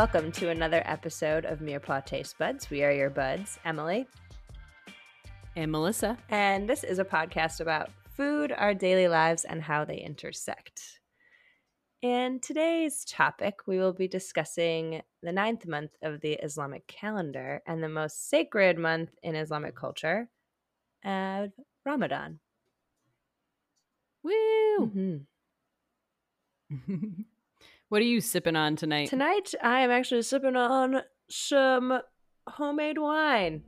and welcome to another episode of Mirepoix Taste Buds. We are your buds, Emily and Melissa. And this is a podcast about food, our daily lives, and how they intersect. In today's topic, we will be discussing the ninth month of the Islamic calendar and the most sacred month in Islamic culture, uh, Ramadan. Woo! Mm-hmm. what are you sipping on tonight? Tonight, I am actually sipping on some homemade wine.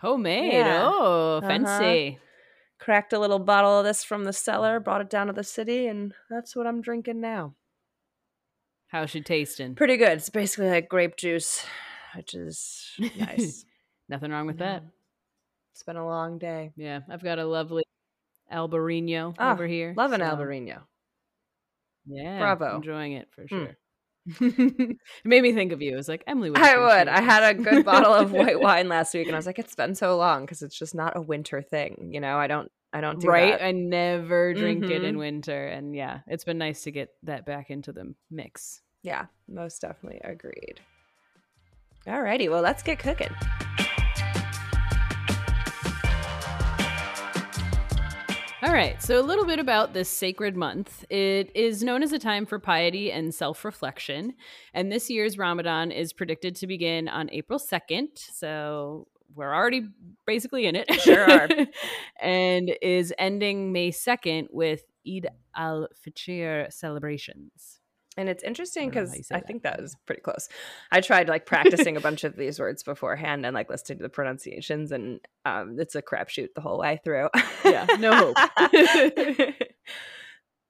Homemade. Yeah. Oh, uh-huh. fancy. Uh-huh. Cracked a little bottle of this from the cellar, brought it down to the city, and that's what I'm drinking now. How's she tasting? Pretty good. It's basically like grape juice, which is nice. Nothing wrong with yeah. that. It's been a long day. Yeah, I've got a lovely Albarino oh, over here. Love an so. Albarino. Yeah, bravo. Enjoying it for hmm. sure. Mm. it made me think of you. It was like Emily. Would I would. I had a good bottle of white wine last week, and I was like, it's been so long because it's just not a winter thing. You know, I don't. I don't do right. That. I never drink mm-hmm. it in winter, and yeah, it's been nice to get that back into the mix. Yeah, most definitely agreed. Alrighty, well, let's get cooking. All right, so a little bit about this sacred month. It is known as a time for piety and self reflection. And this year's Ramadan is predicted to begin on April 2nd. So we're already basically in it. Sure are. and is ending May 2nd with Eid al Fitr celebrations. And it's interesting because I, I, think that was pretty close. I tried like practicing a bunch of these words beforehand and like listening to the pronunciations, and um, it's a crapshoot the whole way through. yeah, no hope.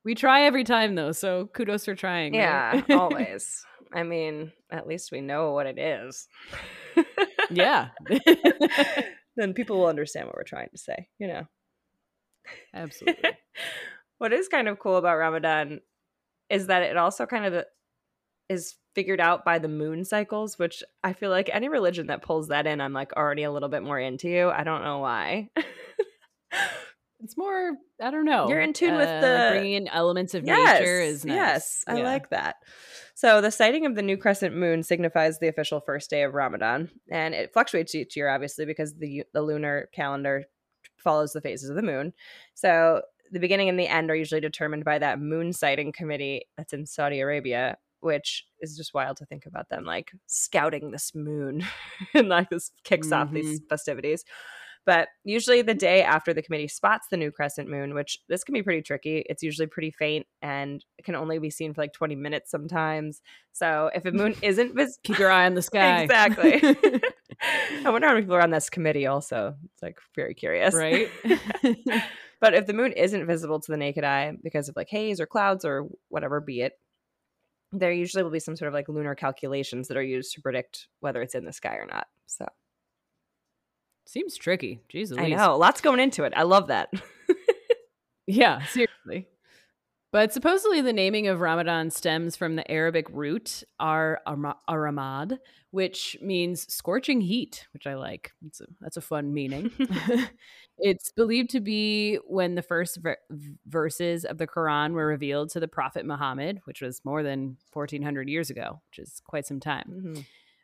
we try every time though, so kudos for trying. Yeah, right? always. I mean, at least we know what it is. yeah. then people will understand what we're trying to say, you know. Absolutely. what is kind of cool about Ramadan is that it also kind of is figured out by the moon cycles, which I feel like any religion that pulls that in, I'm like already a little bit more into. you. I don't know why. it's more, I don't know. You're in tune uh, with the bringing in elements of yes, nature is nice. Yes, I yeah. like that. So the sighting of the new crescent moon signifies the official first day of Ramadan, and it fluctuates each year, obviously, because the the lunar calendar follows the phases of the moon. So the beginning and the end are usually determined by that moon sighting committee that's in Saudi Arabia, which is just wild to think about them like scouting this moon and like this kicks mm-hmm. off these mm-hmm. festivities. But usually the day after the committee spots the new crescent moon, which this can be pretty tricky, it's usually pretty faint and it can only be seen for like 20 minutes sometimes. So if a moon isn't visible, keep your eye on the sky. exactly. I wonder how many people are on this committee also. It's like very curious. Right. But if the moon isn't visible to the naked eye because of like haze or clouds or whatever be it, there usually will be some sort of like lunar calculations that are used to predict whether it's in the sky or not. So seems tricky. Jesus, I know lots going into it. I love that. yeah, seriously. But supposedly the naming of Ramadan stems from the Arabic root ar aramad, which means scorching heat, which I like. A, that's a fun meaning. it's believed to be when the first ver- verses of the Quran were revealed to the Prophet Muhammad, which was more than 1400 years ago, which is quite some time. Mm-hmm.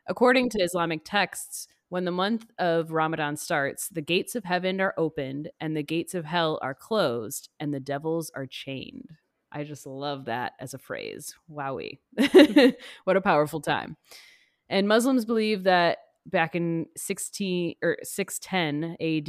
According to Islamic texts, when the month of Ramadan starts, the gates of heaven are opened and the gates of hell are closed and the devils are chained. I just love that as a phrase. Wowie. what a powerful time. And Muslims believe that back in 16 or 610 AD,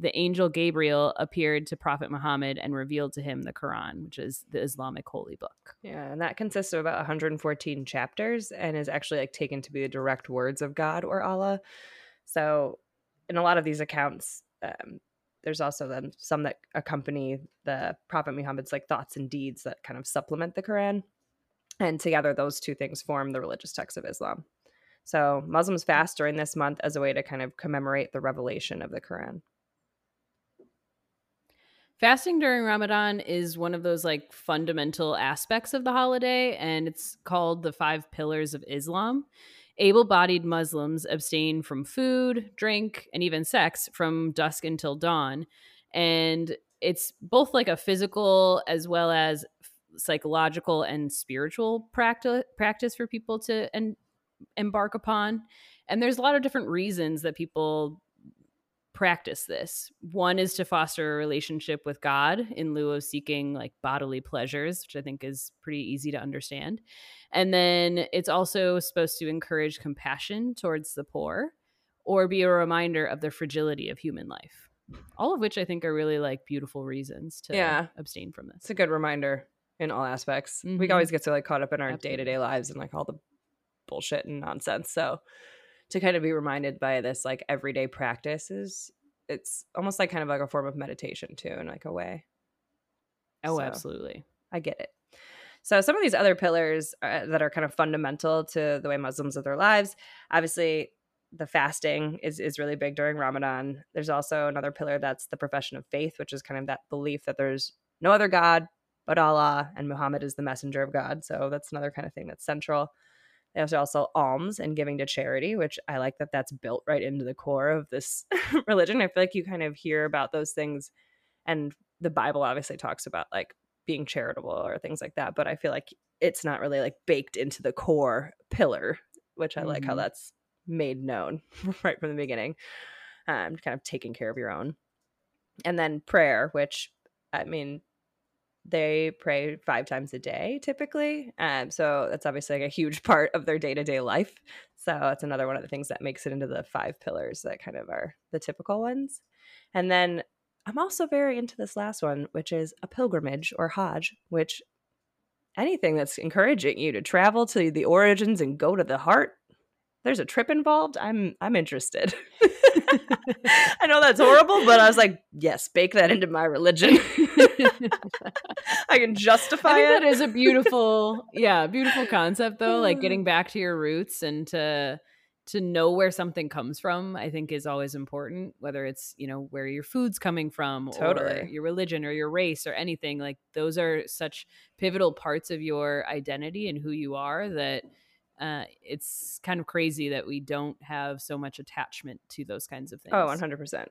the angel Gabriel appeared to Prophet Muhammad and revealed to him the Quran, which is the Islamic holy book. Yeah, and that consists of about 114 chapters and is actually like taken to be the direct words of God or Allah. So, in a lot of these accounts, um, there's also then some that accompany the Prophet Muhammad's like thoughts and deeds that kind of supplement the Quran. And together, those two things form the religious text of Islam. So Muslims fast during this month as a way to kind of commemorate the revelation of the Quran. Fasting during Ramadan is one of those like fundamental aspects of the holiday, and it's called the five pillars of Islam. Able bodied Muslims abstain from food, drink, and even sex from dusk until dawn. And it's both like a physical as well as psychological and spiritual practice practice for people to embark upon. And there's a lot of different reasons that people practice this. One is to foster a relationship with God in lieu of seeking like bodily pleasures, which I think is pretty easy to understand. And then it's also supposed to encourage compassion towards the poor or be a reminder of the fragility of human life. All of which I think are really like beautiful reasons to Yeah. abstain from this. It's a good reminder in all aspects. We Mhm. always get so like caught up in our day to day lives and like all the bullshit and nonsense. So to kind of be reminded by this like everyday practice is it's almost like kind of like a form of meditation too, in like a way. Oh, So, absolutely. I get it. So some of these other pillars uh, that are kind of fundamental to the way Muslims live their lives, obviously the fasting is is really big during Ramadan. There's also another pillar that's the profession of faith, which is kind of that belief that there's no other god but Allah and Muhammad is the messenger of God. So that's another kind of thing that's central. There's also alms and giving to charity, which I like that that's built right into the core of this religion. I feel like you kind of hear about those things and the Bible obviously talks about like being charitable or things like that, but I feel like it's not really like baked into the core pillar, which I like how Mhm. that's made known right from the beginning. Um, kind of taking care of your own. And then prayer, which I mean, they pray five times a day typically. Um, so that's obviously like a huge part of their day to day life. So that's another one of the things that makes it into the five pillars that kind of are the typical ones. And then I'm also very into this last one, which is a pilgrimage or Hajj, which anything that's encouraging you to travel to the origins and go to the heart. There's a trip involved. I'm I'm interested. I know that's horrible, but I was like, yes, bake that into my religion. I can justify I think it. that is a beautiful, yeah, beautiful concept though. Like getting back to your roots and to to know where something comes from, I think is always important. Whether it's you know where your food's coming from, or Totally. your religion, or your race, or anything like those are such pivotal parts of your identity and who you are that uh, it's kind of crazy that we don't have so much attachment to those kinds of things. Oh, 100%.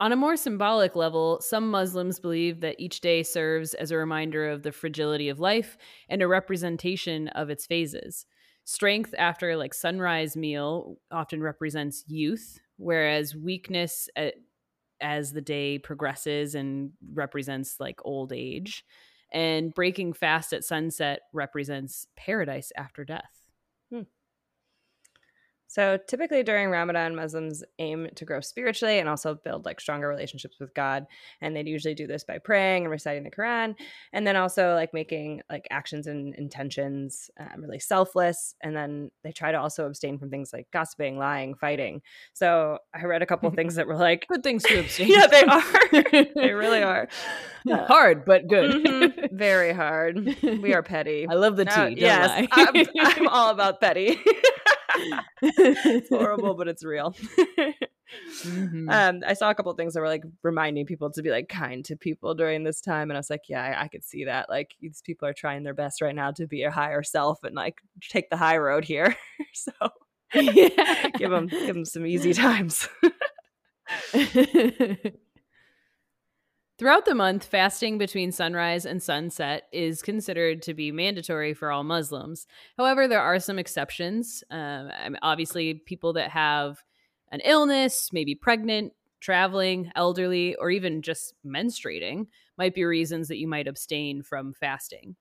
On a more symbolic level, some Muslims believe that each day serves as a reminder of the fragility of life and a representation of its phases. Strength after like sunrise meal often represents youth, whereas weakness at, as the day progresses and represents like old age. And breaking fast at sunset represents paradise after death. So typically during Ramadan, Muslims aim to grow spiritually and also build like stronger relationships with God. And they'd usually do this by praying and reciting the Quran, and then also like making like actions and intentions um, really selfless. And then they try to also abstain from things like gossiping, lying, fighting. So I read a couple of things that were like, Good things to abstain. yeah, they are. they really are. Uh, hard, but good. mhm, very hard. We are petty. I love the tea. Don't yes. I'm, I'm all about petty. It's horrible, but it's real. Mhm. um, I saw a couple of things that were like reminding people to be like kind to people during this time, and I was like, yeah, I, I could see that. Like these people are trying their best right now to be a higher self and like take the high road here. so Yeah. give them give them some easy times. Throughout the month, fasting between sunrise and sunset is considered to be mandatory for all Muslims. However, there are some exceptions. Um, obviously, people that have an illness, maybe pregnant, traveling, elderly, or even just menstruating might be reasons that you might abstain from fasting.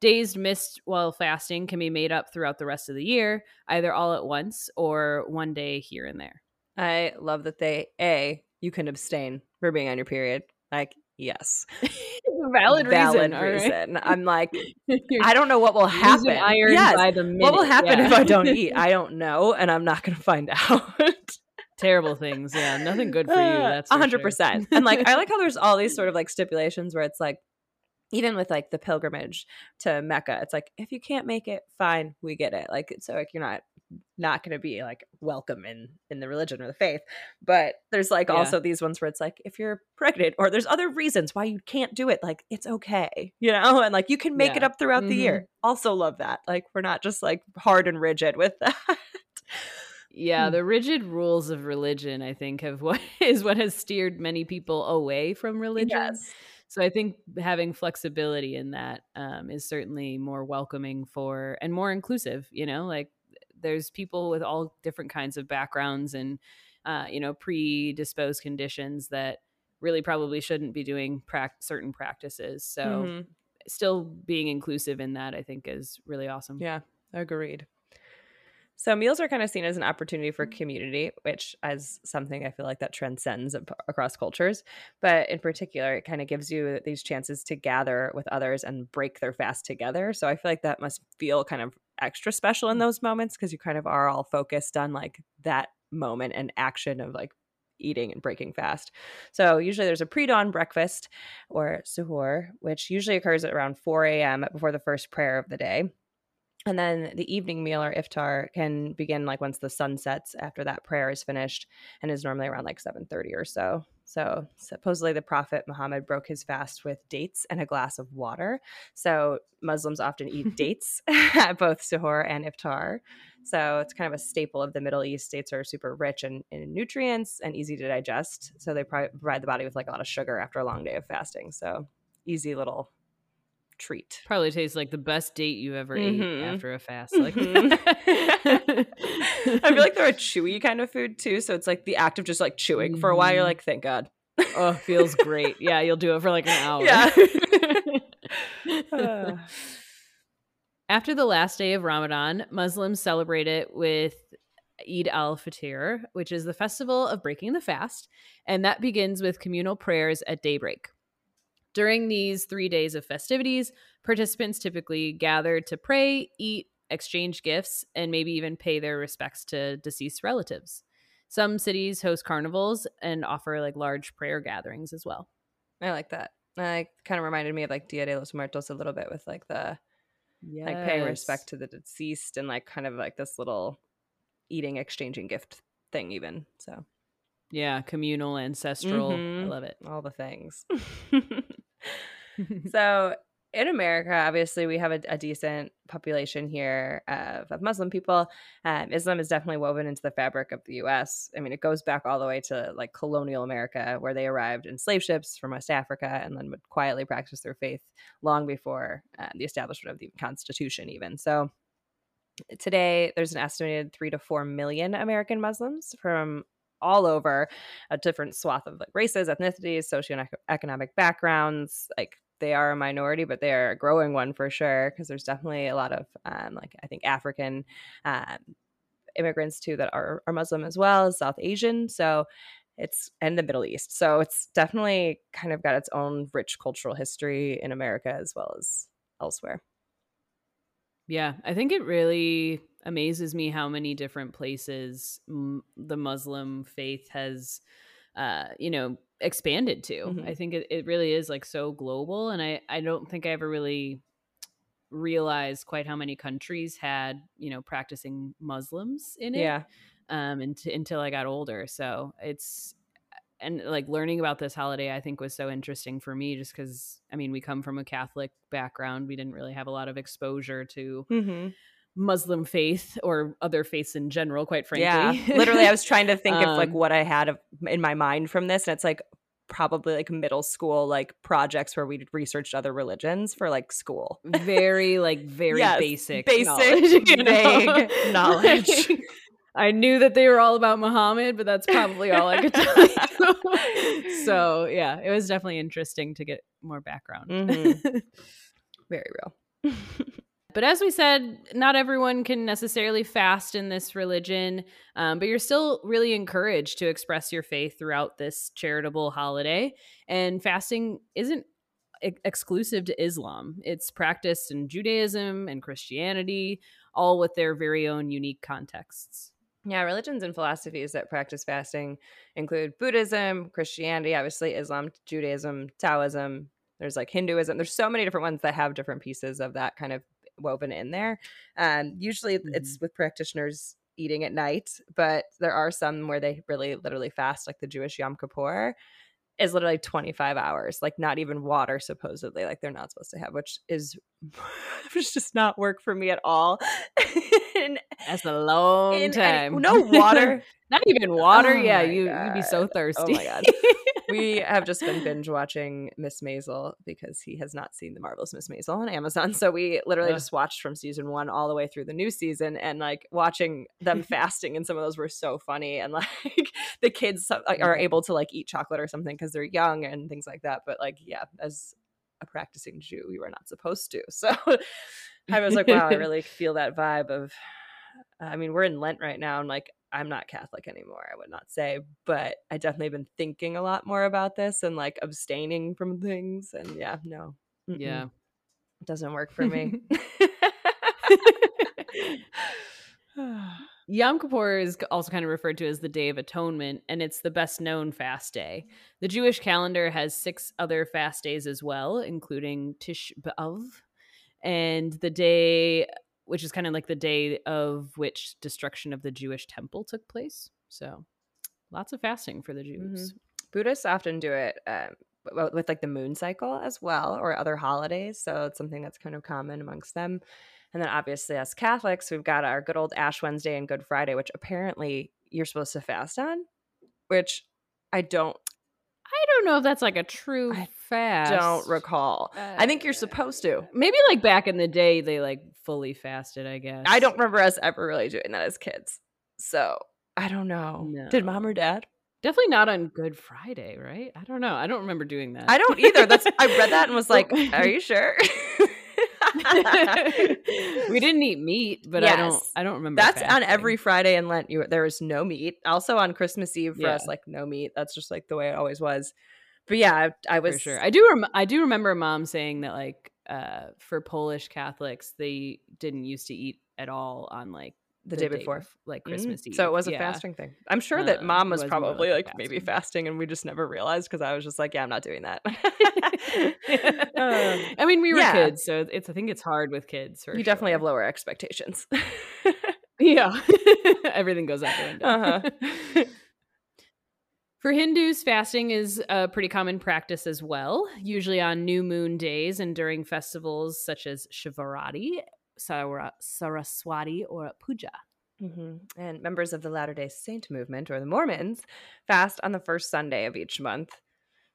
Days missed while fasting can be made up throughout the rest of the year, either all at once or one day here and there. I love that they a you can abstain for being on your period. Like yes, valid, valid reason. all right? reason. I'm like I don't know what will happen. iron Yes. by the minute. What will happen yeah. if I don't eat? I don't know, and I'm not going to find out. Terrible things. Yeah, nothing good for you. Uh, That's hundred sure. percent. And like, I like how there's all these sort of like stipulations where it's like, even with like the pilgrimage to Mecca, it's like if you can't make it, fine, we get it. Like, so like you're not not going to be like welcome in in the religion or the faith. But there's like Yeah. also these ones where it's like if you're pregnant or there's other reasons why you can't do it, like it's okay, you know, and like you can make it up throughout the Mhm. year. Also love that. Like we're not just like hard and rigid with that. Yeah, Hmm. the rigid rules of religion, I think, have what is what has steered many people away from religion. Yes. So I think having flexibility in that um, is certainly more welcoming for and more inclusive. You know, like there's people with all different kinds of backgrounds and uh, you know predisposed conditions that really probably shouldn't be doing pra- certain practices. So mm-hmm. still being inclusive in that, I think, is really awesome. Yeah, agreed. So meals are kind of seen as an opportunity for community, which as something I feel like that transcends across cultures. But in particular, it kind of gives you these chances to gather with others and break their fast together. So I feel like that must feel kind of extra special in mm. those moments because you kind of are all focused on like that moment and action of like eating and breaking fast. So usually there's a pre-dawn breakfast or suhoor, which usually occurs at around 4 a.m. before the first prayer of the day and then the evening meal or iftar can begin like once the sun sets after that prayer is finished and is normally around like 7.30 or so so supposedly the prophet muhammad broke his fast with dates and a glass of water. So muslims often eat dates at both suhoor and iftar. So it's kind of a staple of the middle east. Dates are super rich in, in nutrients and easy to digest. So they provide the body with like a lot of sugar after a long day of fasting. So easy little treat. Probably tastes like the best date you ever mm-hmm. ate after a fast. Like mm-hmm. I feel like they're a chewy kind of food too. So it's like the act of just like chewing mm-hmm. for a while. You're mm-hmm. like, thank God. oh, feels great. Yeah, you'll do it for like an hour. Yeah. After the last day of Ramadan, Muslims celebrate it with Eid al Fitr, which is the festival of breaking the fast. And that begins with communal prayers at daybreak. During these three days of festivities, participants typically gather to pray, eat, exchange gifts, and maybe even pay their respects to deceased relatives. Some cities host carnivals and offer like large prayer gatherings as well. I like that. I kind of reminded me of like Dia de los Muertos a little bit with like the yes. like paying respect to the deceased and like kind of like this little eating, exchanging gift thing, even. So, yeah, communal, ancestral. Mm-hmm. I love it. All the things. so in America, obviously, we have a, a decent population here of, of Muslim people. Um, Islam is definitely woven into the fabric of the U.S. I mean, it goes back all the way to like colonial America, where they arrived in slave ships from West Africa and then would quietly practice their faith long before uh, the establishment of the Constitution, even. So today, there's an estimated three to four million American Muslims from all over a different swath of like races, ethnicities, socioeconomic backgrounds. Like they are a minority, but they are a growing one for sure because there's definitely a lot of um, like I think African um, immigrants too that are, are Muslim as well as South Asian. So it's and the Middle East. So it's definitely kind of got its own rich cultural history in America as well as elsewhere. Yeah, I think it really amazes me how many different places the Muslim faith has, uh, you know, expanded to. Mm-hmm. I think it, it really is like so global, and I I don't think I ever really realized quite how many countries had you know practicing Muslims in it. Yeah. Um, until until I got older, so it's and like learning about this holiday i think was so interesting for me just because i mean we come from a catholic background we didn't really have a lot of exposure to mm-hmm. Muslim faith or other faiths in general, quite frankly. Yeah. Literally, I was trying to think um, of like um what I had in my mind from this, and it's like probably like middle school like projects where we researched other religions for like school. Very like very yes, basic, basic, knowledge, vague knowledge. I knew that they were all about Muhammad, but that's probably all I could tell you. so yeah, it was definitely interesting to get more background. Mm-hmm. Very real. But as we said, not everyone can necessarily fast in this religion, um, but you're still really encouraged to express your faith throughout this charitable holiday. And fasting isn't exclusive to Islam, it's practiced in Judaism and Christianity, all with their very own unique contexts. Yeah, religions and philosophies that practice fasting include Buddhism, Christianity, obviously Islam, Judaism, Taoism. There's like Hinduism. There's so many different ones that have different pieces of that kind of woven in there. Um, usually mm-hmm. it's with practitioners eating at night, but there are some where they really literally fast, like the Jewish Yom Kippur is literally 25 hours, like not even water supposedly, like they're not supposed to have, which is which does not work for me at all. and, That's a long time. no water. Not even water. Oh yeah, you you'd be so thirsty. Oh my god. We have just been binge watching Miss Maisel because he has not seen the marvelous Miss Maisel on Amazon. So we literally Ugh. just watched from season one all the way through the new season, and like watching them fasting, and some of those were so funny. And like the kids are mm-hmm. able to like eat chocolate or something because they're young and things like that. But like, yeah, as a practicing Jew, we were not supposed to. So I was like, wow, I really feel that vibe of. I mean, we're in Lent right now, and like, I'm not Catholic anymore, I would not say, but I definitely been thinking a lot more about this and like abstaining from things. And yeah, no. Mm-mm. yeah. It doesn't work for me. Yom Kippur is also kind of referred to as the Day of Atonement, and it's the best known fast day. The Jewish calendar has six other fast days as well, including Tisha B'Av, and the day, which is kind of like the day of which destruction of the Jewish temple took place. So, lots of fasting for the Jews. Buddhists often do it um, with like the moon cycle as well, or other holidays. So it's something that's kind of common amongst them. And then obviously, as Catholics, we've got our good old Ash Wednesday and Good Friday, which apparently you're supposed to fast on, which I don't I don't know if that's like a true I fast. don't recall. I think you're supposed to. Maybe like back in the day, they like fully fasted. I guess I don't remember us ever really doing that as kids. So I don't know. Did mom or dad? Definitely not on Good Friday, right? I don't know. I don't remember doing that. I don't either. That's I read that and was like. "Are you sure?" we didn't eat meat, but I don't. I don't remember. That's on every Friday in Lent. You there is no meat. Also on Christmas Eve for us, like no meat. That's just like the way it always was. But yeah, I, I was for sure. I do. Rem- I do remember mom saying that like uh, for Polish Catholics, they didn't used to eat at all on like the, day before. bef- like Mm. Christmas Eve. So it was a Yeah. fasting thing. I'm sure that Um, mom was was probably like like maybe fasting. fasting and we just never realized because I was just like, yeah, I'm not doing that. I mean, we were yeah. kids, so it's. I think it's hard with kids. You definitely have lower expectations. Yeah. Everything goes out the window. Uh-huh. For Hindus, fasting is a pretty common practice as well, usually on new moon days and during festivals such as Shivarati, Saraswati, or Puja. hmm And members of the Latter day Saint movement, or the Mormons, fast on the first Sunday of each month,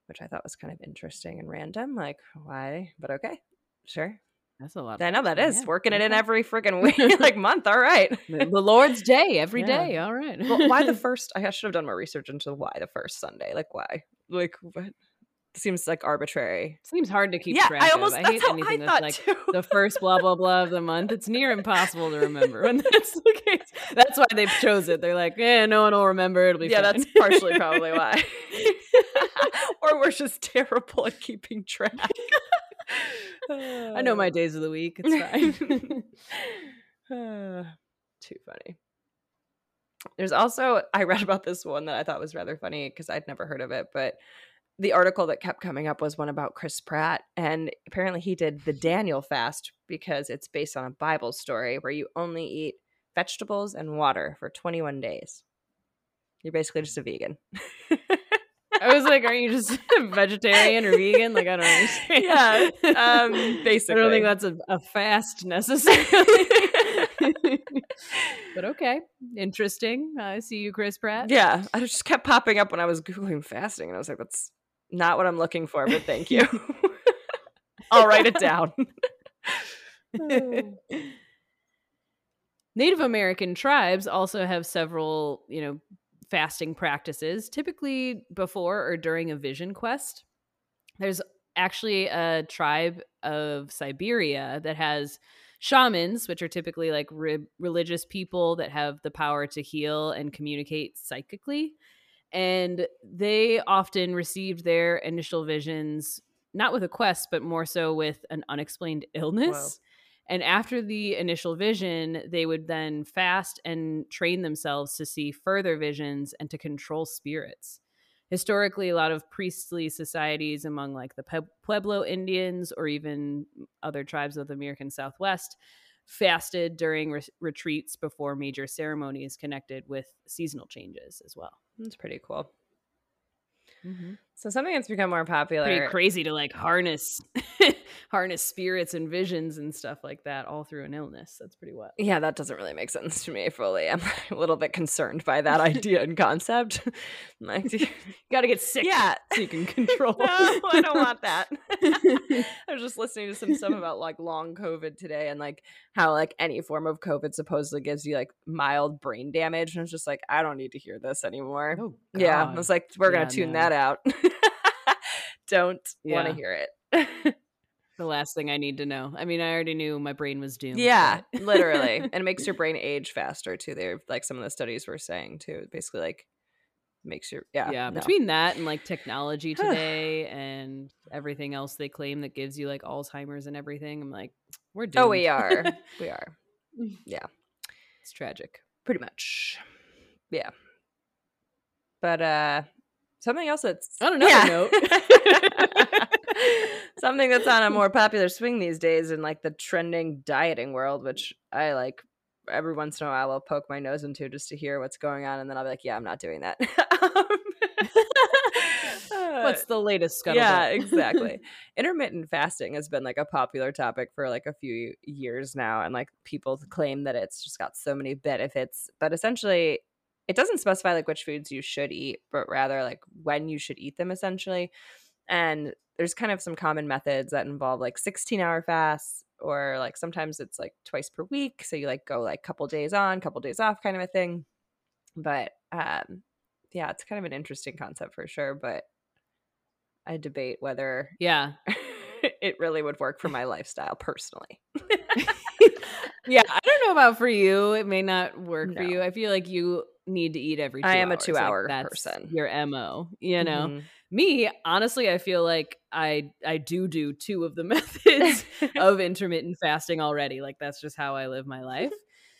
which I thought was kind of interesting and random. Like, why? But okay, sure. That's a lot. I know that is yeah, working it in every freaking week, like month. All right. the Lord's Day every Yeah. day. All right. well, why the first? I should have done more research into why the first Sunday. Like, why? Like, what? Seems like arbitrary. Seems hard to keep yeah, track I almost. of. I hate anything I that's like too. the first blah blah blah of the month. It's near impossible to remember when that's the case. That's why they've chose it. They're like, eh, no one will remember. It'll be yeah, fine. that's partially probably why. or we're just terrible at keeping track. I know my days of the week. It's fine. Uh, too funny. There's also I read about this one that I thought was rather funny because I'd never heard of it, but the article that kept coming up was one about Chris Pratt, and apparently he did the Daniel fast because it's based on a Bible story where you only eat vegetables and water for 21 days. You're basically just a vegan. I was like, aren't you just vegetarian or vegan? Like, I don't understand. Yeah, um, I don't think that's a, a fast necessarily. but okay, interesting. I see you, Chris Pratt. Yeah, I just kept popping up when I was googling fasting, and I was like, "That's not what I'm looking for." But thank you. I'll write it down. Native American tribes also have several, you know, fasting practices, typically before or during a vision quest. There's actually a tribe of Siberia that has shamans, which are typically like re- religious people that have the power to heal and communicate psychically. And they often received their initial visions not with a quest, but more so with an unexplained illness. And after the initial vision, they would then fast and train themselves to see further visions and to control spirits. Historically, a lot of priestly societies among like the Pueblo Indians or even other tribes of the American Southwest fasted during re- retreats before major ceremonies connected with seasonal changes as well. That's pretty cool. Mm-hmm. So something that's become more popular. Pretty crazy to like harness harness spirits and visions and stuff like that all through an illness. That's pretty wild. Yeah, that doesn't really make sense to me fully. I'm a little bit concerned by that idea and concept. like, you got to get sick, yeah, so you can control. no, I don't want that. I was just listening to some stuff about like long COVID today and like how like any form of COVID supposedly gives you like mild brain damage, and I was just like, I don't need to hear this anymore. Oh, yeah, I was like, we're gonna tune no. that out. Don't want to hear it. the last thing I need to know. I mean, I already knew my brain was doomed. Yeah, literally. And it makes your brain age faster too. They're like some of the studies were saying too. Basically like makes your yeah. yeah, no. between that and like technology today and everything else they claim that gives you like Alzheimer's and everything, I'm like, we're doomed. Oh we are. we are. Yeah. It's tragic. Pretty much. Yeah. But uh something else that's On another Yeah. note. something that's on a more popular swing these days in like the trending dieting world, which I like every once in a while I'll poke my nose into just to hear what's going on and then I'll be like, yeah, I'm not doing that. Um, What's the latest scuttlebutt? yeah exactly intermittent fasting has been like a popular topic for like a few years now and like people claim that it's just got so many benefits but essentially it doesn't specify like which foods you should eat but rather like when you should eat them essentially and there's kind of some common methods that involve like 16 hour fasts or like sometimes it's like twice per week so you like go like couple days on couple days off kind of a thing but um yeah it's kind of an interesting concept for sure but i debate whether yeah. it really would work for my lifestyle personally Yeah, I don't know about for you. It may not work for you. I feel like you need to eat every two I am a two-hour that's person. Your MO, you know? Mhm. Me, honestly, I feel like I I do do two of the methods of intermittent fasting already. Like that's just how I live my life.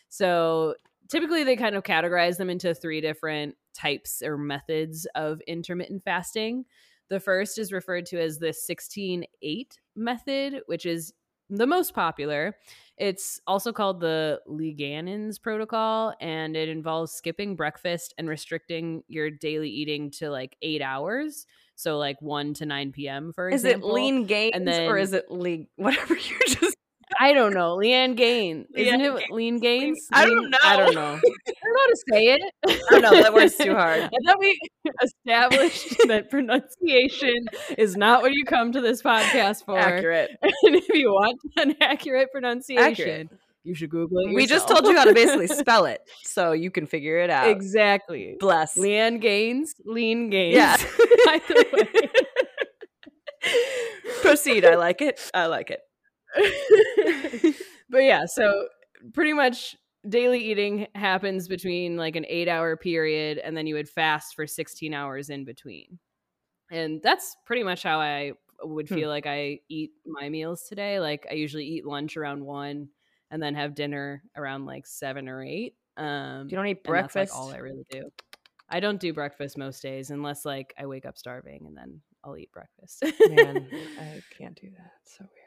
So typically they kind of categorize them into three different types or methods of intermittent fasting. The first is referred to as the 16 8 method, which is the most popular. It's also called the Leangains protocol, and it involves skipping breakfast and restricting your daily eating to like eight hours. So, like 1 to 9 p.m., for example. is it lean gains and or is it lean whatever you're just I don't know. Leanne Gaines. Isn't Leanne it Gaines. Lean Gaines? I don't Lean- I don't know. know. I don't know how to say it. I don't know, that word's too hard. I thought we established that pronunciation is not what you come to this podcast for. accurate And if you want an accurate pronunciation, Accurate. you should Google it. we just told you how to basically spell it so you can figure it out exactly. bless Leanne Gaines, Lean Gaines. Yeah. Either way. proceed i like it i like it but yeah, so pretty much daily eating happens between like an eight hour period, and then you would fast for 16 hours in between. And that's pretty much how I would Hmm. feel like I eat my meals today. Like I usually eat lunch around one and then have dinner around like seven or eight. Um, you don't eat and that's, breakfast like all I really do. I don't do breakfast most days unless like I wake up starving and then I'll eat breakfast. man i can't do that it's so weird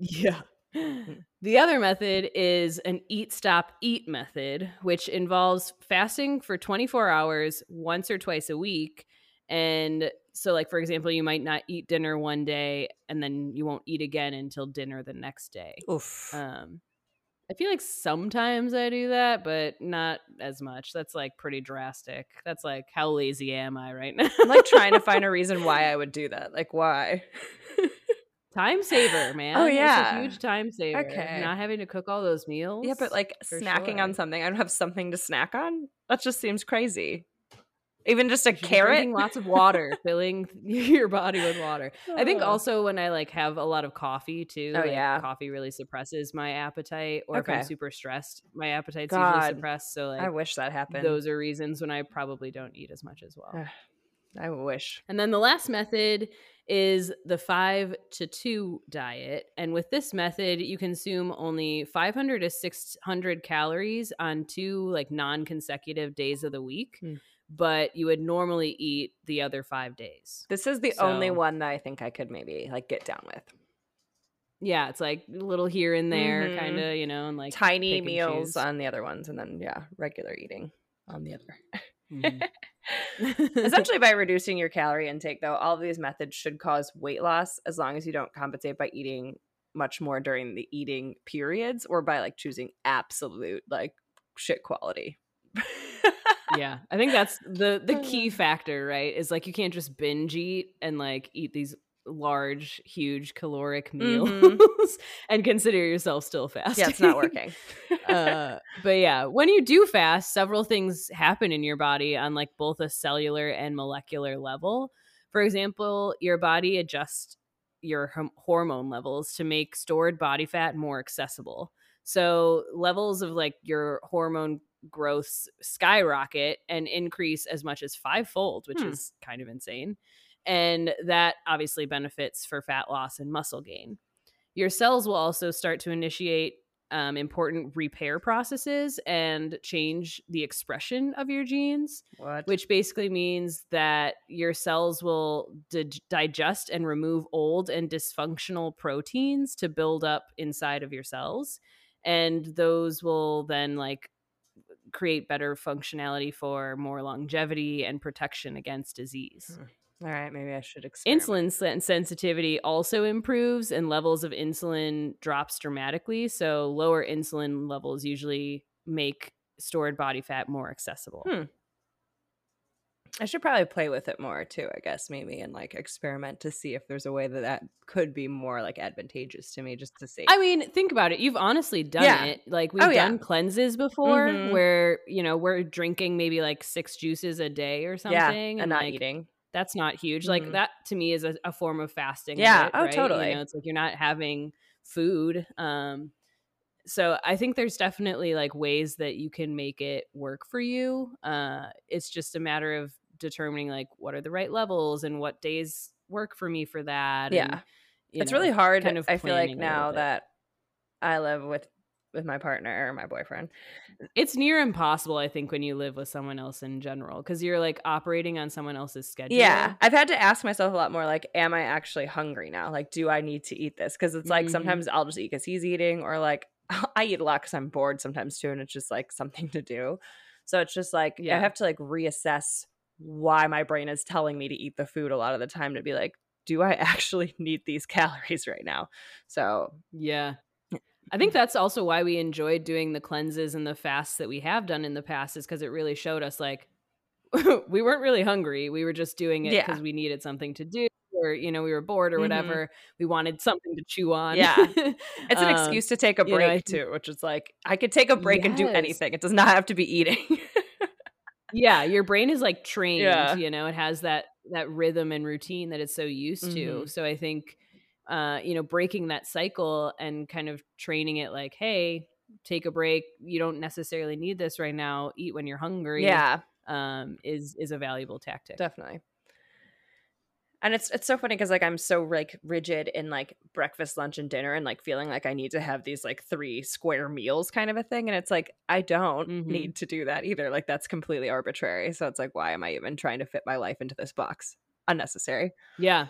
Yeah. The other method is an eat, stop, eat method, which involves fasting for 24 hours once or twice a week. And so, like, for example, you might not eat dinner one day and then you won't eat again until dinner the next day. oof Um, I feel like sometimes I do that, but not as much. That's like pretty drastic. That's like, how lazy am I right now? i'm like trying to find a reason why i would do that like why time saver, oh, man. Oh, It's yeah. a huge time saver. Okay. Not having to cook all those meals. yeah but like snacking on something i don't have something to snack on that just seems crazy even just a You should be carrot drinking lots of water, filling your body with water. I think also when I like have a lot of coffee too. Oh, like, yeah. coffee really suppresses my appetite. Or if I'm super stressed, my appetite's God. usually suppressed. So like i wish that happened those are reasons when I probably don't eat as much as well. I wish And then the last method is the five to two diet. And with this method, you consume only 500 to 600 calories on two like non consecutive days of the week, Hmm. but you would normally eat the other five days. This is the only one that I think I could maybe like get down with. Yeah, it's like a little here and there, Mhm. kind of, you know, and like Tiny and meals choose. on the other ones, and then yeah, regular eating on the other. Mhm. Essentially, by reducing your calorie intake, though, all of these methods should cause weight loss as long as you don't compensate by eating much more during the eating periods or by like choosing absolute like shit quality. yeah, I think that's the the key factor, right? Is like you can't just binge eat and like eat these large, huge caloric meals mm-hmm. and consider yourself still fasting. Yeah, it's not working. uh, but yeah, when you do fast, several things happen in your body on like both a cellular and molecular level. For example, your body adjusts your hormone levels to make stored body fat more accessible. So levels of like your hormone growth skyrocket and increase as much as fivefold, which hmm. is kind of insane. And that obviously benefits for fat loss and muscle gain. Your cells will also start to initiate um, important repair processes and change the expression of your genes, what? which basically means that your cells will di- digest and remove old and dysfunctional proteins to build up inside of your cells. And those will then like create better functionality for more longevity and protection against disease. Hmm. All right, maybe I should experiment. Insulin sensitivity also improves and levels of insulin drops dramatically. So lower insulin levels usually make stored body fat more accessible. Hmm. I should probably play with it more too, I guess, maybe, and like experiment to see if there's a way that that could be more like advantageous to me just to see. I mean, think about it. You've honestly done yeah. it. Like we've oh, done yeah. cleanses before mm-hmm. where, you know, we're drinking maybe like six juices a day or something yeah, and, and not like, eating that's not huge. Mm-hmm. Like that to me is a, a form of fasting. Yeah. Oh, right? totally. You know, it's like you're not having food. Um, so I think there's definitely like ways that you can make it work for you. Uh, it's just a matter of determining like what are the right levels and what days work for me for that. Yeah. And, it's know, really hard. Kind of I feel like now that I live with with my partner or my boyfriend. It's near impossible, I think, when you live with someone else in general, because you're like operating on someone else's schedule. Yeah. I've had to ask myself a lot more like, am I actually hungry now? Like, do I need to eat this? Because it's like mm-hmm. sometimes I'll just eat because he's eating, or like I eat a lot because I'm bored sometimes too, and it's just like something to do. So it's just like, yeah. I have to like reassess why my brain is telling me to eat the food a lot of the time to be like, do I actually need these calories right now? So, yeah. I think that's also why we enjoyed doing the cleanses and the fasts that we have done in the past is because it really showed us like we weren't really hungry. We were just doing it because yeah. we needed something to do or you know we were bored or mm-hmm. whatever. Mm-hmm. We wanted something to chew on. Yeah, it's an um, excuse to take a break you know, too, which is like I could take a break yes. and do anything. It does not have to be eating. yeah, your brain is like trained. Yeah. You know, it has that that rhythm and routine that it's so used mm-hmm. to. So I think uh, you know, breaking that cycle and kind of training it like, hey, take a break. You don't necessarily need this right now. Eat when you're hungry. Yeah. Um, is is a valuable tactic. Definitely. And it's it's so funny because like I'm so like rigid in like breakfast, lunch, and dinner, and like feeling like I need to have these like three square meals kind of a thing. And it's like I don't mm-hmm. need to do that either. Like that's completely arbitrary. So it's like why am I even trying to fit my life into this box? Unnecessary. Yeah.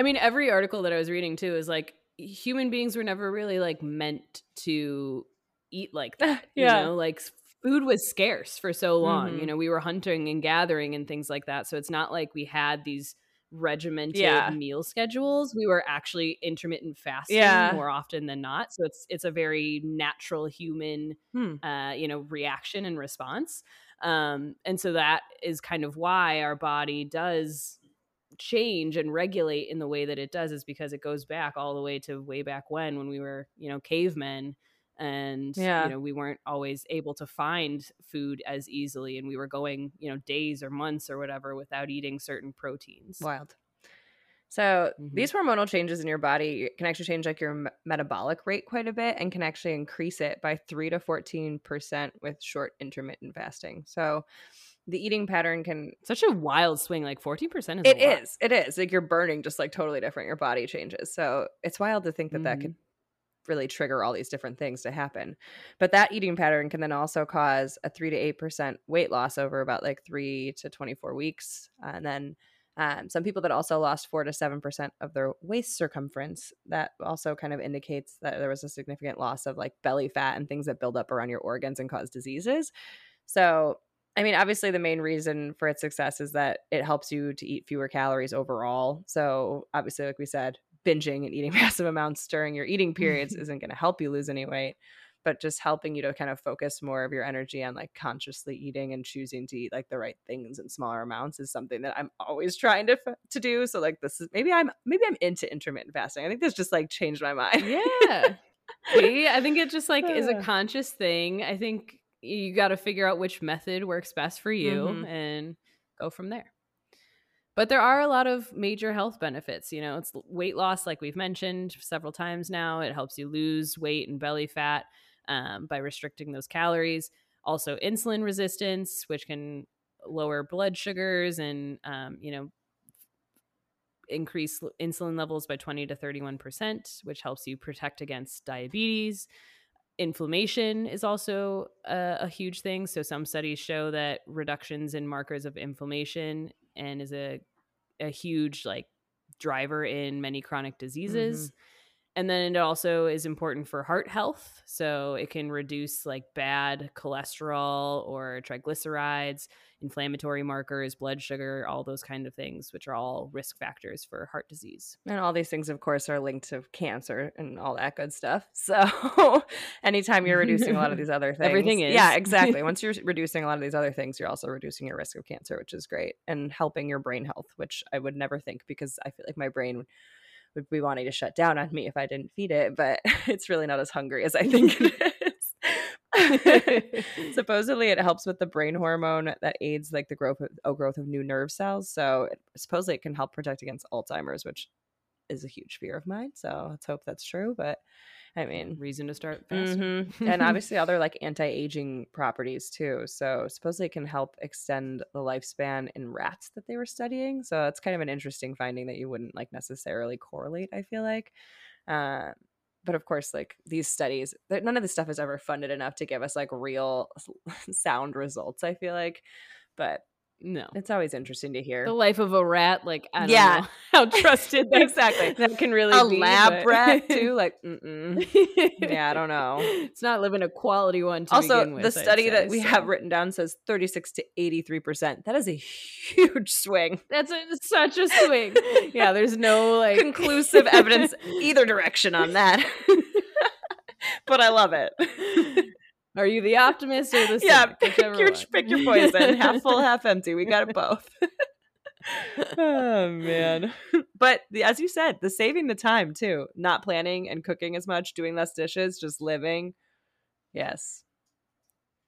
I mean, every article that I was reading too is like human beings were never really like meant to eat like that. yeah. You know, like food was scarce for so long. Mm-hmm. You know, we were hunting and gathering and things like that. So it's not like we had these regimented yeah. meal schedules. We were actually intermittent fasting yeah. more often than not. So it's it's a very natural human hmm. uh, you know, reaction and response. Um, and so that is kind of why our body does change and regulate in the way that it does is because it goes back all the way to way back when when we were you know cavemen and yeah. you know we weren't always able to find food as easily and we were going you know days or months or whatever without eating certain proteins wild so mm-hmm. these hormonal changes in your body can actually change like your m- metabolic rate quite a bit and can actually increase it by 3 to 14% with short intermittent fasting so the eating pattern can such a wild swing like 14% is it is it is like you're burning just like totally different your body changes so it's wild to think that mm-hmm. that could mm-hmm. really trigger all these different things to happen but that eating pattern can then also cause a 3 to 8% weight loss over about like 3 to 24 weeks and then um, some people that also lost 4 to 7% of their waist circumference that also kind of indicates that there was a significant loss of like belly fat and things that build up around your organs and cause diseases so I mean, obviously, the main reason for its success is that it helps you to eat fewer calories overall. So, obviously, like we said, binging and eating massive amounts during your eating periods isn't going to help you lose any weight, but just helping you to kind of focus more of your energy on like consciously eating and choosing to eat like the right things in smaller amounts is something that I'm always trying to to do. So, like, this is maybe I'm maybe I'm into intermittent fasting. I think this just like changed my mind. Yeah. See, I think it just like is a conscious thing. I think you got to figure out which method works best for you mm-hmm. and go from there. But there are a lot of major health benefits. You know, it's weight loss, like we've mentioned several times now. It helps you lose weight and belly fat um, by restricting those calories. Also, insulin resistance, which can lower blood sugars and, um, you know, increase insulin levels by 20 to 31%, which helps you protect against diabetes inflammation is also a, a, huge thing. So some studies show that reductions in markers of inflammation and is a a huge like driver in many chronic diseases. Mm-hmm. And then it also is important for heart health. So it can reduce like bad cholesterol or triglycerides, inflammatory markers, blood sugar, all those kind of things, which are all risk factors for heart disease. And all these things, of course, are linked to cancer and all that good stuff. So anytime you're reducing a lot of these other things, everything is. Yeah, exactly. Once you're reducing a lot of these other things, you're also reducing your risk of cancer, which is great, and helping your brain health, which I would never think because I feel like my brain would be wanting to shut down on me if I didn't feed it, but it's really not as hungry as I think it is. supposedly it helps with the brain hormone that aids like the growth of, oh, growth of new nerve cells. So it, supposedly it can help protect against Alzheimer's, which is a huge fear of mine. So let's hope that's true. But I mean, reason to start mm-hmm. and obviously other like anti-aging properties too. So supposedly it can help extend the lifespan in rats that they were studying. So it's kind of an interesting finding that you wouldn't like necessarily correlate. I feel like, uh, but of course, like these studies, none of this stuff is ever funded enough to give us like real sound results. I feel like, but no, it's always interesting to hear the life of a rat. Like, I don't yeah. know how trusted exactly that can really a be, lab but... rat too. Like, yeah, I don't know. It's not living a quality one. also, with, the study say, that we so. have written down says thirty six to eighty three percent. That is a huge swing. That's a, such a swing. yeah, there's no like conclusive evidence either direction on that. but I love it. Are you the optimist or the cynic? Yeah, pick your, pick your poison. half full, half empty. We got it both. oh man. But the, as you said, the saving the time too, not planning and cooking as much, doing less dishes, just living. Yes.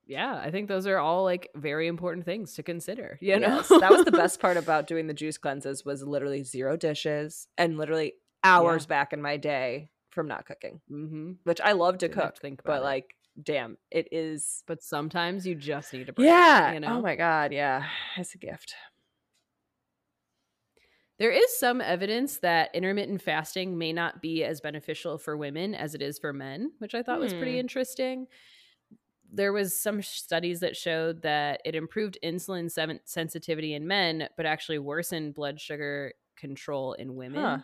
Yeah, I think those are all like very important things to consider. You know, yes, that was the best part about doing the juice cleanses was literally zero dishes and literally hours yeah. back in my day from not cooking, mm-hmm. which I love to Didn't cook. To think but it. like damn, it is. But sometimes you just need a break. Yeah. You know? Oh my god. Yeah, it's a gift. There is some evidence that intermittent fasting may not be as beneficial for women as it is for men, which I thought was pretty hmm. interesting. There was some studies that showed that it improved insulin sensitivity in men, but actually worsened blood sugar control in women. Huh.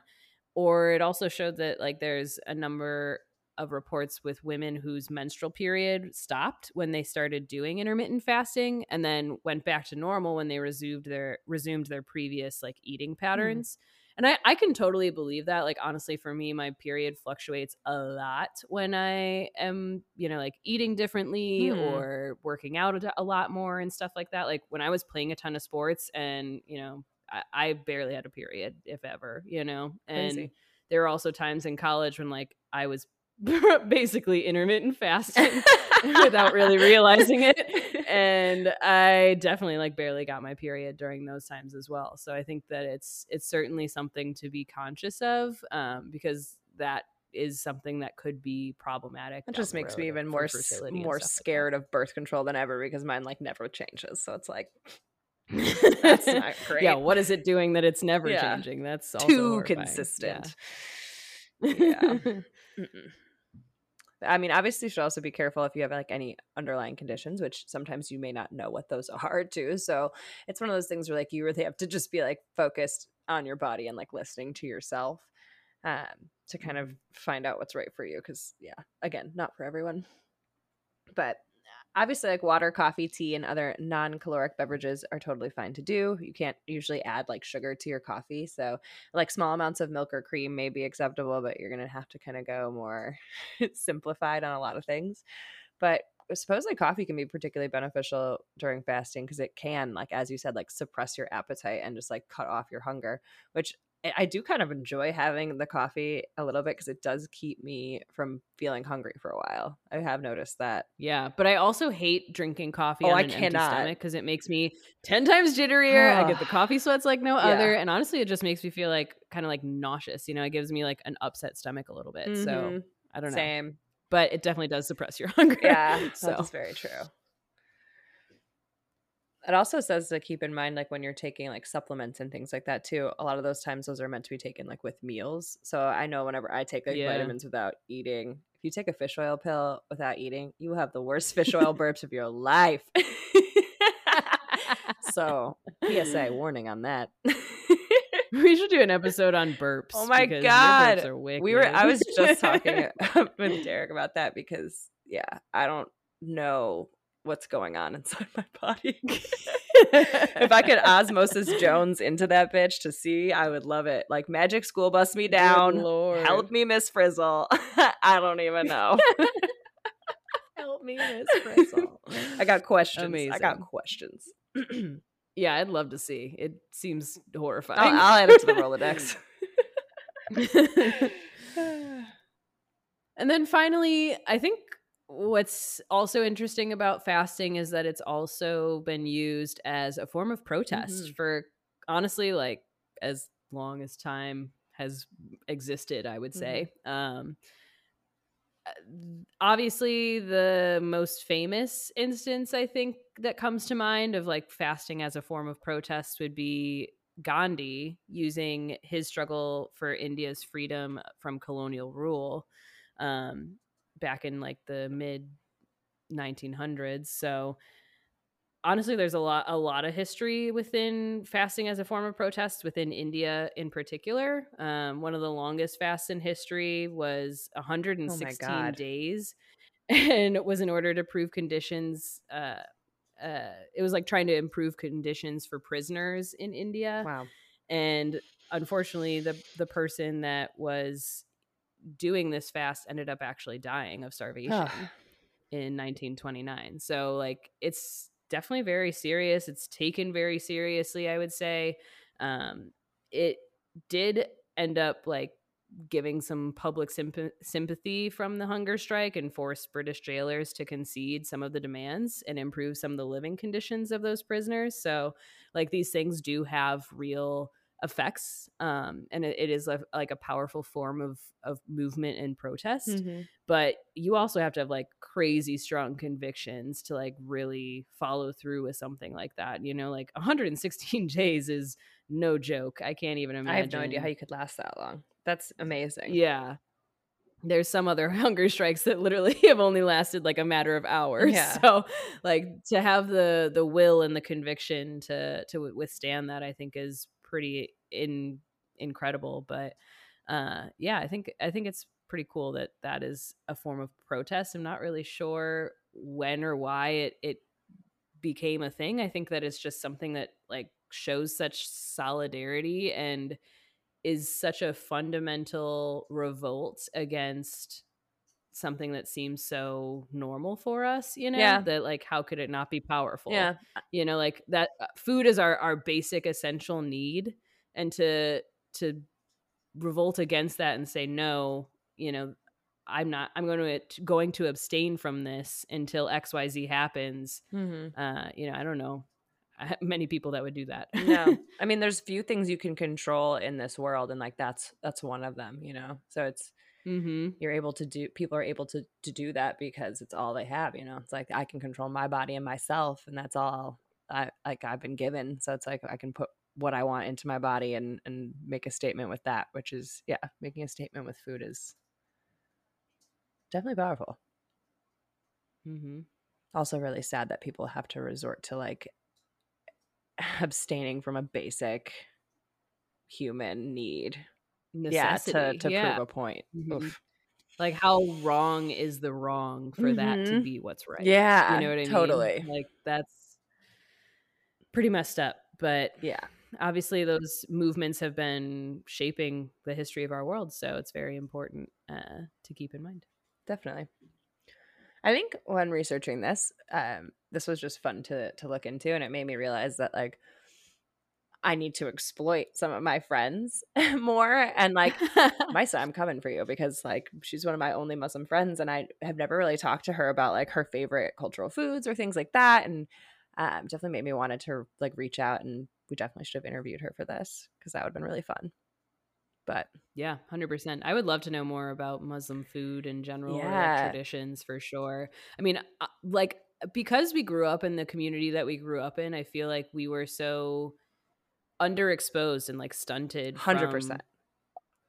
Or it also showed that like there's a number of reports with women whose menstrual period stopped when they started doing intermittent fasting and then went back to normal when they resumed their resumed their previous like eating hmm. patterns. Mm. And I, I can totally believe that. Like honestly, for me, my period fluctuates a lot when I am, you know, like eating differently mm. or working out a, a lot more and stuff like that. Like when I was playing a ton of sports and, you know, I, I barely had a period, if ever, you know. And Crazy. there were also times in college when like I was basically intermittent fasting without really realizing it. And i definitely like barely got my period during those times as well. So i think that it's it's certainly something to be conscious of um, because that is something that could be problematic it just makes me even more more scared like of birth control than ever because mine like never changes. So it's like that's not great. yeah what is it doing that it's never yeah. changing? That's too horrifying. consistent. Yeah, yeah. I mean, obviously, you should also be careful if you have like any underlying conditions, which sometimes you may not know what those are too. So it's one of those things where like you really have to just be like focused on your body and like listening to yourself um, to kind of find out what's right for you. Because yeah, again, not for everyone. But obviously like water coffee tea and other non-caloric beverages are totally fine to do. You can't usually add like sugar to your coffee so like small amounts of milk or cream may be acceptable but you're gonna have to kind of go more simplified on a lot of things. But supposedly coffee can be particularly beneficial during fasting because it can like as you said like suppress your appetite and just like cut off your hunger which I do kind of enjoy having the coffee a little bit because it does keep me from feeling hungry for a while. I have noticed that. Yeah, but I also hate drinking coffee Oh, on I an empty cannot. stomach because it makes me ten times jitterier. I get the coffee sweats like no Yeah. other, and honestly, it just makes me feel like kind of like nauseous. You know, it gives me like an upset stomach a little bit. So Mhm. I don't know, Same. but it definitely does suppress your hunger. Yeah, so that's very true. It also says to keep in mind, like when you're taking like supplements and things like that too. A lot of those times, those are meant to be taken like with meals. So I know whenever I take like Yeah. vitamins without eating, if you take a fish oil pill without eating, you will have the worst fish oil burps of your life. so PSA warning on that. we should do an episode on burps. Oh my God. burps are wicked. we were i was just talking with derek about that because yeah i don't know what's going on inside my body. If i could osmosis jones into that bitch to see i would love it. Like magic school bus me down help me miss frizzle. I don't even know. Help me, Miss Frizzle. i got questions. I got questions. Yeah, I'd love to see. It seems oh, horrifying. I'll, I'll add it to the rolodex. And then finally, I think what's also interesting about fasting is that it's also been used as a form of protest Mhm. for honestly like as long as time has existed, I would say. Um uh, obviously the most famous instance I think that comes to mind of like fasting as a form of protest would be Gandhi using his struggle for India's freedom from colonial rule um, back in like the mid 1900s. So honestly, there's a lot a lot of history within fasting as a form of protest within India in particular. Um, one of the longest fasts in history was 116 God. days, and it was in order to prove conditions. Uh, uh, it was like trying to improve conditions for prisoners in India wow and unfortunately the the person that was doing this fast ended up actually dying of starvation in 1929 so like it's definitely very serious. It's taken very seriously i would say. Um it did end up like giving some public symp- sympathy from the hunger strike and forced british jailers to concede some of the demands and improve some of the living conditions of those prisoners. So like these things do have real effects um and it, it is a, like a powerful form of of movement and protest Mhm. but you also have to have like crazy strong convictions to like really follow through with something like that you know like 116 days is no joke i can't even imagine i have no idea how you could last that long that's amazing yeah there's some other hunger strikes that literally have only lasted like a matter of hours Yeah. so like to have the the will and the conviction to to withstand that i think is pretty in incredible but uh yeah i think i think it's pretty cool that that is a form of protest i'm not really sure when or why it it became a thing i think that it's just something that like shows such solidarity and is such a fundamental revolt against something that seems so normal for us you know Yeah. that like how could it not be powerful? Yeah you know like that uh, food is our our basic essential need and to to revolt against that and say no you know i'm not i'm going to going to abstain from this until xyz happens. Hmm uh you know i don't know. Many people that would do that. No. I mean there's few things you can control in this world and like that's that's one of them you know? So it's mm-hmm. you're able to do people are able to to do that because it's all they have you know? It's like i can control my body and myself and that's all i like i've been given. So it's like i can put what i want into my body and and make a statement with that which is yeah making a statement with food is definitely powerful. Mm-hmm. Also really sad that people have to resort to like abstaining from a basic human need yeah to, to yeah. prove a point Mhm. Like how wrong is the wrong for that to Mhm. be what's right? Yeah, You know what I mean? totally. Like that's pretty messed up. But Yeah. obviously those movements have been shaping the history of our world. So it's very important uh, to keep in mind. definitely i think when researching this um this was just fun to to look into and it made me realize that like i need to exploit some of my friends more and like my Misa, I'm coming for you because like she's one of my only Muslim friends, and I have never really talked to her about like her favorite cultural foods or things like that, and um, definitely made me wanted to like reach out, and we definitely should have interviewed her for this because that would have been really fun. But Yeah, hundred percent. I would love to know more about Muslim food in general, or like traditions for sure. I mean, uh, like because we grew up in the community that we grew up in, I feel like we were so underexposed and like stunted. hundred from percent,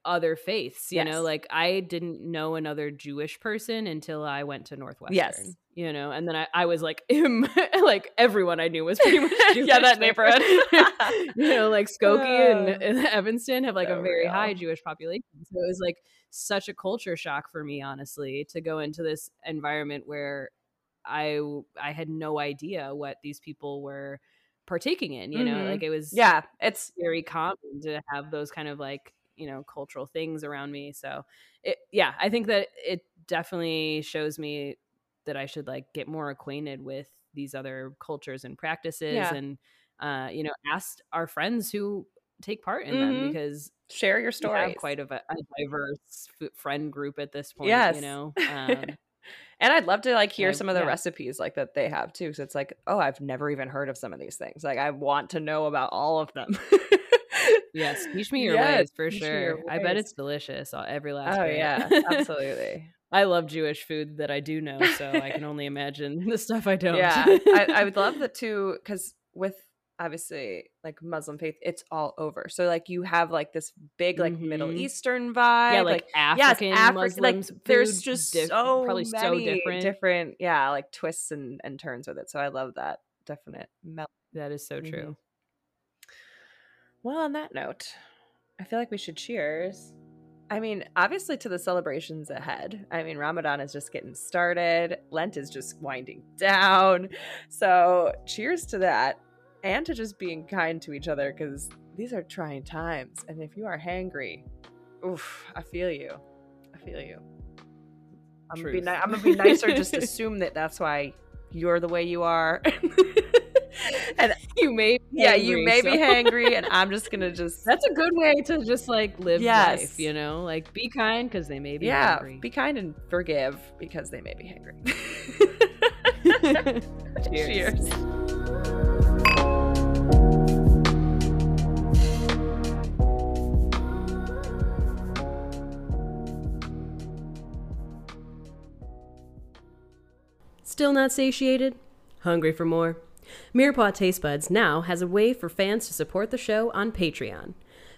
Other faiths, you know, like I didn't know another Jewish person until I went to Northwestern. Yes. you know, and then I, I was like, like everyone I knew was pretty much Jewish yeah, that neighborhood. you know, like Skokie and, Uh, and Evanston have like a very real. high Jewish population. So it was like such a culture shock for me, honestly, to go into this environment where I I had no idea what these people were partaking in. You know, Mhm. like it was yeah, it's very common to have those kind of like you know cultural things around me. So it yeah, I think that it definitely shows me that I should like get more acquainted with these other cultures and practices Yeah. and uh you know ask our friends who take part in them Mhm. because share your story quite a, a diverse friend group at this point Yes. you know um, and I'd love to like hear Uh, some of the yeah. recipes like that they have too. So it's like, oh, I've never even heard of some of these things. Like I want to know about all of them. yes teach me your Yes, ways for teach me your sure i bet it's delicious uh, every last oh yeah, absolutely. I love Jewish food that I do know, so I can only imagine the stuff I don't. Yeah, I, I would love that too because with obviously like Muslim faith, it's all over. So like you have like this big like Middle Mhm. Eastern vibe. yeah, like, African, yes, African Afri- like Muslims. there's just diff- so probably so different. different, yeah, like twists and and turns with it. So I love that definite melt. That is so true. Well, on that note, I feel like we should cheers. I mean, obviously to the celebrations ahead. I mean, Ramadan is just getting started. Lent is just winding down. So, cheers to that and to just being kind to each other because these are trying times. And if you are hangry, oof, I feel you. I feel you. I'm gonna, be ni- I'm gonna be nicer. just assume that that's why you're the way you are. and You may, be yeah, you hangry, may be hangry, and I'm just gonna just That's a good way to just like live Yes. life, you know? Like be kind because they may be yeah, hungry. be kind and forgive because they may be hangry. Cheers. Cheers. Still not satiated? Hungry for more? Mirepoix Taste Buds now has a way for fans to support the show on Patreon.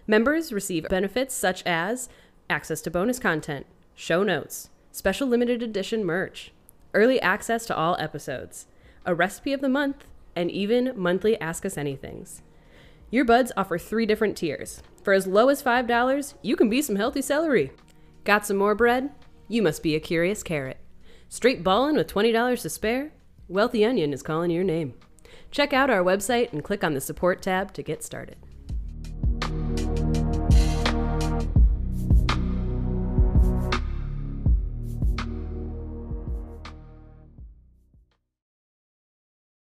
Members receive benefits such as access to bonus content, show notes, special limited edition merch, early access to all episodes, a recipe of the month, and even monthly Ask Us Anythings. Your buds offer three different tiers. For as low as $5, you can be some healthy celery. Got some more bread? You must be a curious carrot. Straight ballin' with $20 to spare? Wealthy Onion is calling your name. Check out our website and click on the support tab to get started.